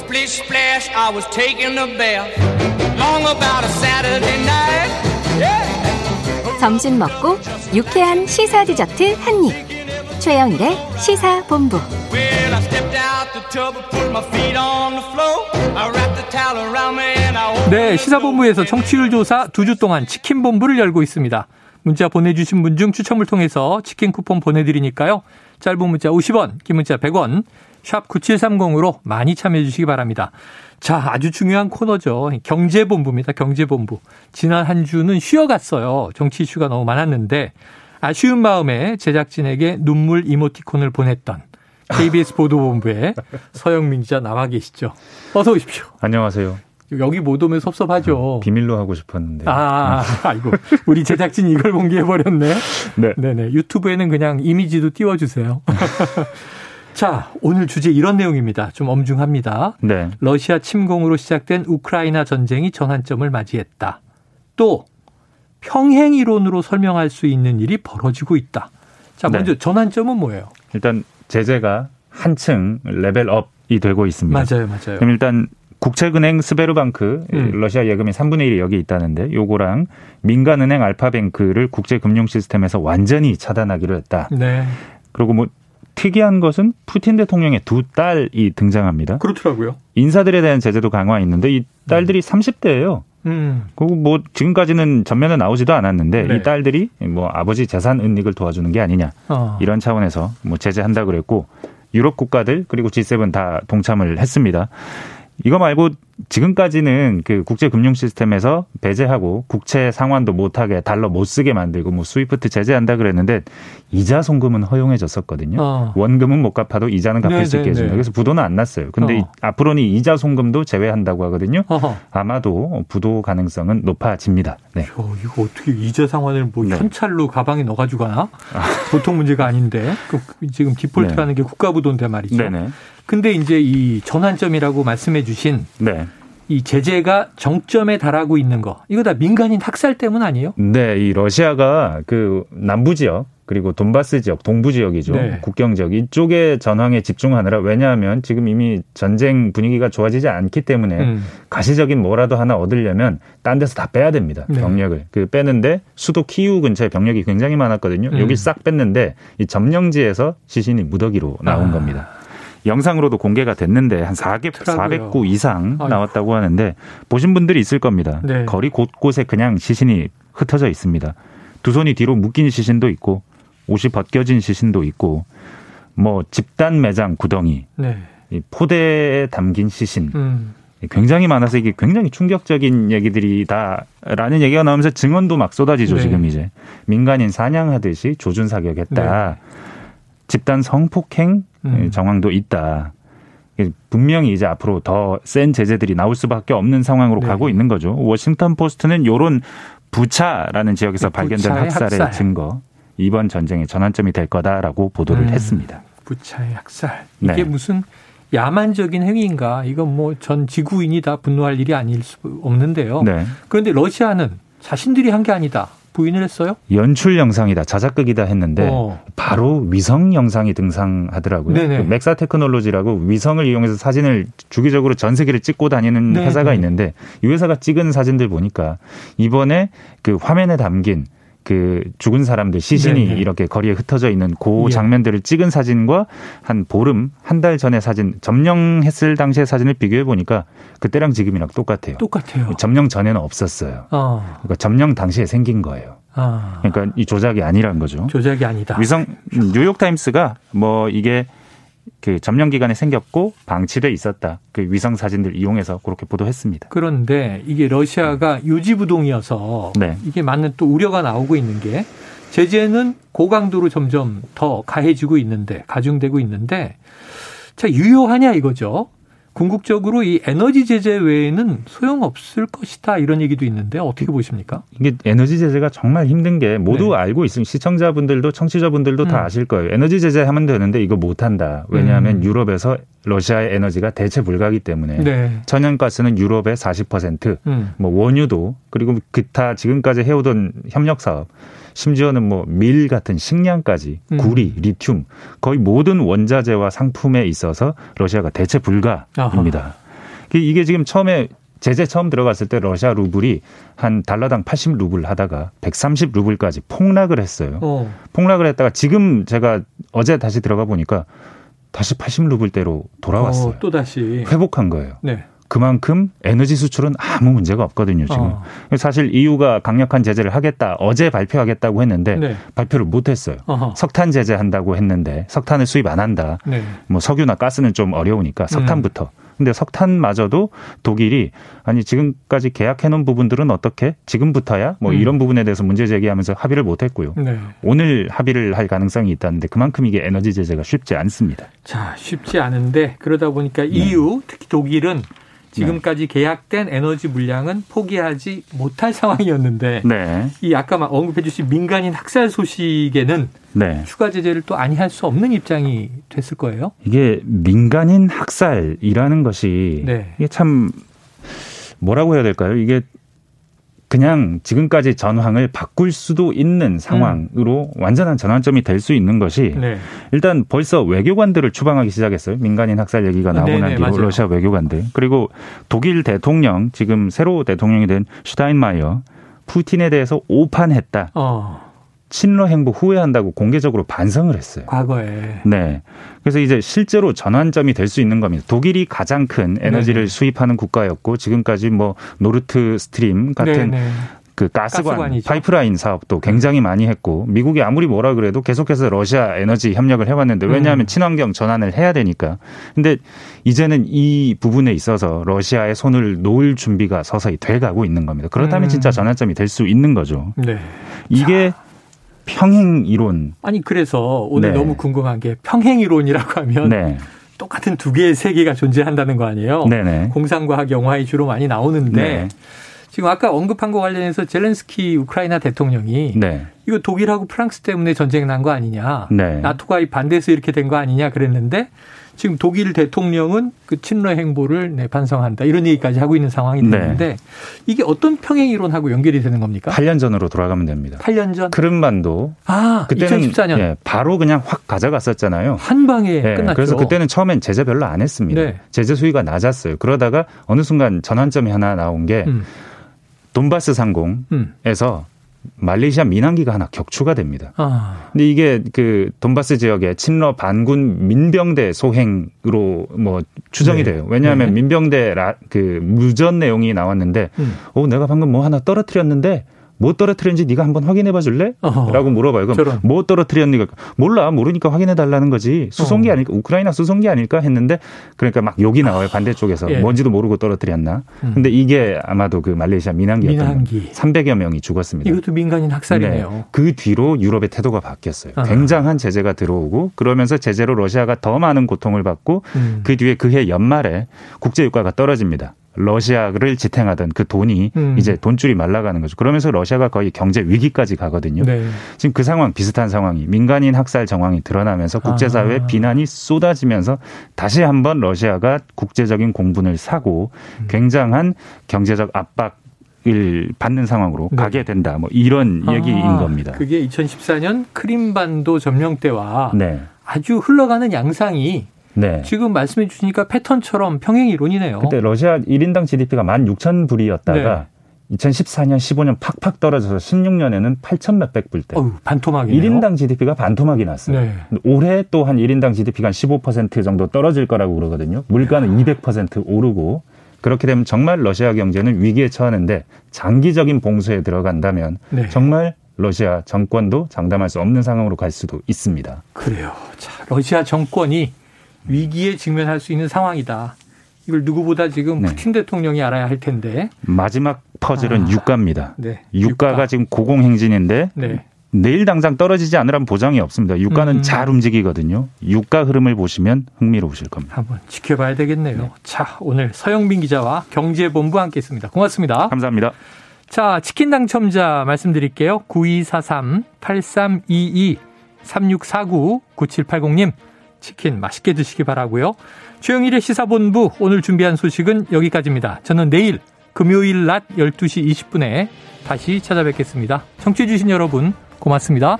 splish splash, I was taking a bath. Long about a Saturday night. Yeah. 점심 먹고 유쾌한 시사 디저트 한 입. 최영일의 시사 본부. Well, I stepped out the tub and put my feet on the floor. I wrapped the towel around me and I 네, 시사 본부에서 청취율 조사 두 주 동안 치킨 본부를 열고 있습니다. 문자 보내주신 분 중 추첨을 통해서 치킨 쿠폰 보내드리니까요. 짧은 문자 50원, 긴 문자 100원, 샵 9730으로 많이 참여해 주시기 바랍니다. 자, 아주 중요한 코너죠. 경제본부입니다. 경제본부. 지난 한 주는 쉬어갔어요. 정치 이슈가 너무 많았는데 아쉬운 마음에 제작진에게 눈물 이모티콘을 보냈던 KBS 보도본부의 서영민 기자 나와 계시죠. 어서 오십시오. 안녕하세요. 여기 못 오면 섭섭하죠. 비밀로 하고 싶었는데. 아, 아이고. 우리 제작진이 이걸 공개해버렸네. 네. 네네. 유튜브에는 그냥 이미지도 띄워주세요. 자, 오늘 주제 이런 내용입니다. 좀 엄중합니다. 네. 러시아 침공으로 시작된 우크라이나 전쟁이 전환점을 맞이했다. 또 평행 이론으로 설명할 수 있는 일이 벌어지고 있다. 자, 네. 먼저 전환점은 뭐예요? 일단 제재가 한층 level up이 되고 있습니다. 맞아요, 맞아요. 그럼 일단 국책은행 스베르방크 음. 러시아 예금이 3분의 1이 여기 있다는데 요거랑 민간은행 알파뱅크를 국제금융 시스템에서 완전히 차단하기로 했다. 네. 그리고 뭐 특이한 것은 푸틴 대통령의 두 딸이 등장합니다. 그렇더라고요. 인사들에 대한 제재도 강화했는데 이 딸들이 30대예요. 음. 그리고 뭐 지금까지는 전면에 나오지도 않았는데 네. 이 딸들이 뭐 아버지 재산 은닉을 도와주는 게 아니냐 어. 이런 차원에서 뭐 제재한다 그랬고 유럽 국가들 그리고 G7 다 동참을 했습니다. 이거 말고 지금까지는 그 국제 금융 시스템에서 배제하고 국채 상환도 못하게 달러 못 쓰게 만들고 뭐 스위프트 제재한다 그랬는데 이자 송금은 허용해졌었거든요. 어. 원금은 못 갚아도 이자는 갚을 네, 수 있게 네, 해준다. 네. 그래서 부도는 안 났어요. 근데 어. 이- 앞으로는 이 이자 송금도 제외한다고 하거든요. 어허. 아마도 부도 가능성은 높아집니다. 네. 어, 이거 어떻게 이자 상환을 뭐 네. 현찰로 가방에 넣어가지고 가나? 보통 문제가 아닌데 그 지금 디폴트라는 게 국가부도인데 말이죠. 네네. 근데 이제 이 전환점이라고 말씀해 주신 네. 이 제재가 정점에 달하고 있는 거 이거 다 민간인 학살 때문 아니에요? 네, 이 러시아가 그 남부 지역 그리고 돈바스 지역, 동부 지역이죠. 네. 국경 지역 이쪽에 전황에 집중하느라 왜냐하면 지금 이미 전쟁 분위기가 좋아지지 않기 때문에 음. 가시적인 뭐라도 하나 얻으려면 딴 데서 다 빼야 됩니다. 네. 병력을. 그 빼는데 수도 키우 근처에 병력이 굉장히 많았거든요. 음. 여기 싹 뺐는데 이 점령지에서 시신이 무더기로 나온 아. 겁니다. 영상으로도 공개가 됐는데 한 400, 그렇더라고요. 400구 이상. 나왔다고 하는데 보신 분들이 있을 겁니다. 네. 거리 곳곳에 그냥 시신이 흩어져 있습니다. 두 손이 뒤로 묶인 시신도 있고 옷이 벗겨진 시신도 있고 뭐 집단 매장 구덩이, 네. 이 포대에 담긴 시신 음. 굉장히 많아서 이게 굉장히 충격적인 얘기들이다라는 얘기가 나오면서 증언도 막 쏟아지죠 네. 지금 이제 민간인 사냥하듯이 조준 사격했다 집단 성폭행 음. 정황도 있다 분명히 이제 앞으로 더 센 제재들이 나올 수밖에 없는 상황으로 네. 가고 있는 거죠 워싱턴 포스트는 요런 부차라는 지역에서 네, 발견된 학살의 학살. 증거 이번 전쟁의 전환점이 될 거다라고 보도를 음. 했습니다. 부차의 학살 이게 네. 무슨 야만적인 행위인가? 이건 뭐 전 지구인이 다 분노할 일이 아닐 수 없는데요. 네. 그런데 러시아는 자신들이 한 게 아니다. 부인을 했어요? 연출 영상이다, 자작극이다 했는데 어. 바로 위성 영상이 등장하더라고요. 그 맥사 테크놀로지라고 위성을 이용해서 사진을 주기적으로 전 세계를 찍고 다니는 네네. 회사가 있는데 이 회사가 찍은 사진들 보니까 이번에 그 화면에 담긴 그 죽은 사람들 시신이 네네. 이렇게 거리에 흩어져 있는 그 예. 장면들을 찍은 사진과 한 보름 한 달 전의 사진 점령했을 당시의 사진을 비교해 보니까 그때랑 지금이랑 똑같아요. 똑같아요. 점령 전에는 없었어요. 어. 그러니까 점령 당시에 생긴 거예요. 아. 그러니까 이 조작이 아니란 거죠. 조작이 아니다. 위성 뉴욕 타임스가 뭐 이게 그 점령 기간에 생겼고 방치돼 있었다. 그 위성 사진들 이용해서 그렇게 보도했습니다. 그런데 이게 러시아가 유지부동이어서 네. 이게 맞는 또 우려가 나오고 있는 게 제재는 고강도로 점점 더 가해지고 있는데 가중되고 있는데 자 유효하냐 이거죠. 궁극적으로 이 에너지 제재 외에는 소용없을 것이다 이런 얘기도 있는데 어떻게 보십니까? 이게 에너지 제재가 정말 힘든 게 모두 네. 알고 있으면 시청자분들도 청취자분들도 다 음. 아실 거예요. 에너지 제재 하면 되는데 이거 못 한다. 왜냐하면 음. 유럽에서 러시아의 에너지가 대체 불가기 때문에 네. 천연가스는 유럽의 40%, 음. 뭐 원유도 그리고 기타 지금까지 해오던 협력 사업 심지어는 뭐 밀 같은 식량까지 음. 구리, 리튬 거의 모든 원자재와 상품에 있어서 러시아가 대체 불가입니다. 그 이게 지금 처음에 제재 처음 들어갔을 때 러시아 루블이 한 달러당 80 루블 하다가 130 루블까지 폭락을 했어요. 어. 폭락을 했다가 지금 제가 어제 다시 들어가 보니까 다시 80 루블대로 돌아왔어요. 어, 또 다시 회복한 거예요. 네. 그만큼 에너지 수출은 아무 문제가 없거든요, 지금. 어. 사실 EU가 강력한 제재를 하겠다, 어제 발표하겠다고 했는데 네. 발표를 못 했어요. 어허. 석탄 제재한다고 했는데 석탄을 수입 안 한다. 네. 뭐 석유나 가스는 좀 어려우니까 석탄부터. 음. 근데 석탄마저도 독일이 아니 지금까지 계약해 놓은 부분들은 어떻게 지금부터야 뭐 음. 이런 부분에 대해서 문제 제기하면서 합의를 못 했고요. 네. 오늘 합의를 할 가능성이 있다는데 그만큼 이게 에너지 제재가 쉽지 않습니다. 자, 쉽지 않은데 그러다 보니까 네. EU 특히 독일은 지금까지 계약된 에너지 물량은 포기하지 못할 상황이었는데 네. 이 아까 언급해 주신 민간인 학살 소식에는 네. 추가 제재를 또 아니할 수 없는 입장이 됐을 거예요. 이게 민간인 학살이라는 것이 네. 이게 참 뭐라고 해야 될까요? 이게 그냥 지금까지 전황을 바꿀 수도 있는 상황으로 음. 완전한 전환점이 될 수 있는 것이 네. 일단 벌써 외교관들을 추방하기 시작했어요. 민간인 학살 얘기가 나오고 난 뒤로 러시아 외교관들. 그리고 독일 대통령 지금 새로 대통령이 된 슈타인마이어 푸틴에 대해서 오판했다. 어. 친러 행보 후회한다고 공개적으로 반성을 했어요. 과거에. 네. 그래서 이제 실제로 전환점이 될 수 있는 겁니다. 독일이 가장 큰 에너지를 네 수입하는 국가였고 지금까지 뭐 노르트 스트림 같은 네네. 그 가스관 가스관이죠. 파이프라인 사업도 굉장히 많이 했고 미국이 아무리 뭐라 그래도 계속해서 러시아 에너지 협력을 해왔는데 왜냐하면 음. 친환경 전환을 해야 되니까. 근데 이제는 이 부분에 있어서 러시아의 손을 놓을 준비가 서서히 돼가고 있는 겁니다. 그렇다면 음. 진짜 전환점이 될 수 있는 거죠. 네. 이게 자. 평행 이론. 아니 그래서 오늘 네. 너무 궁금한 게 평행 이론이라고 하면 네. 똑같은 두 개의 세계가 존재한다는 거 아니에요? 네네. 공상과학 영화에 주로 많이 나오는데 네. 지금 아까 언급한 거 관련해서 젤렌스키 우크라이나 대통령이 네. 이거 독일하고 프랑스 때문에 전쟁 난 거 아니냐, 네. 나토 가입 반대해서 이렇게 된 거 아니냐 그랬는데 지금 독일 대통령은 그 친러 행보를 네, 반성한다 이런 얘기까지 하고 있는 상황이 되는데 네. 이게 어떤 평행 이론하고 연결이 되는 겁니까? 8년 전으로 돌아가면 됩니다. 8년 전 크림반도 아 그때는 2014년 예, 바로 그냥 확 가져갔었잖아요. 한 방에 예, 끝났죠. 그래서 그때는 처음엔 제재 별로 안 했습니다. 네. 제재 수위가 낮았어요. 그러다가 어느 순간 전환점이 하나 나온 게 음. 돈바스 상공에서 음. 말레이시아 민항기가 하나 격추가 됩니다. 아. 근데 이게 그 돈바스 지역의 친러 반군 민병대 소행으로 뭐 추정이 네. 돼요. 왜냐하면 네. 민병대 라, 그 무전 내용이 나왔는데, 음. 어 내가 방금 뭐 하나 떨어뜨렸는데 뭐 떨어뜨렸는지 네가 한번 확인해 봐 줄래? 라고 물어봐요. 그럼 저런. 뭐 떨어뜨렸니까 몰라 모르니까 확인해 달라는 거지. 수송기 어. 아닐까? 우크라이나 수송기 아닐까 했는데 그러니까 막 욕이 나와요. 반대쪽에서. 예. 뭔지도 모르고 떨어뜨렸나. 음. 근데 이게 아마도 그 말레이시아 민항기였던 민항기. 300여 명이 죽었습니다. 이것도 민간인 학살이네요. 네. 그 뒤로 유럽의 태도가 바뀌었어요. 아. 굉장한 제재가 들어오고 그러면서 제재로 러시아가 더 많은 고통을 받고 음. 그 뒤에 그해 연말에 국제 유가가 떨어집니다. 러시아를 지탱하던 그 돈이 음. 이제 돈줄이 말라가는 거죠. 그러면서 러시아가 거의 경제 위기까지 가거든요. 네. 지금 그 상황 비슷한 상황이 민간인 학살 정황이 드러나면서 국제사회 아. 비난이 쏟아지면서 다시 한번 러시아가 국제적인 공분을 사고 음. 굉장한 경제적 압박 을 받는 상황으로 네. 가게 된다. 뭐 이런 아, 얘기인 겁니다. 그게 2014년 크림반도 점령 때와 네. 아주 흘러가는 양상이 네. 지금 말씀해 주시니까 패턴처럼 평행 이론이네요. 그때 러시아 1인당 GDP가 16,000불이었다가 네. 2014년, 15년 팍팍 떨어져서 16년에는 8천 몇백 불대. 반토막이네요. 1인당 GDP가 반토막이 났어요. 네. 올해 또 한 1인당 GDP가 한15% 정도 떨어질 거라고 그러거든요. 물가는 200% 오르고 그렇게 되면 정말 러시아 경제는 위기에 처하는데 장기적인 봉쇄에 들어간다면 네. 정말 러시아 정권도 장담할 수 없는 상황으로 갈 수도 있습니다. 그래요. 자, 러시아 정권이 위기에 직면할 수 있는 상황이다. 이걸 누구보다 지금 네. 푸틴 대통령이 알아야 할 텐데. 마지막 퍼즐은 아, 유가입니다. 네. 유가가 유가. 지금 고공행진인데 네. 내일 당장 떨어지지 않으란 보장이 없습니다. 유가는 음. 잘 움직이거든요. 유가 흐름을 보시면 흥미로우실 겁니다. 한번 지켜봐야 되겠네요. 네. 자, 오늘 서영민 기자와 경제본부 함께 했습니다. 고맙습니다. 감사합니다. 자, 치킨 당첨자 말씀드릴게요. 9243-8322-3649-9780님. 치킨 맛있게 드시기 바라고요. 최영일의 시사본부 오늘 준비한 소식은 여기까지입니다. 저는 내일 금요일 낮 12시 20분에 다시 찾아뵙겠습니다. 청취해 주신 여러분 고맙습니다.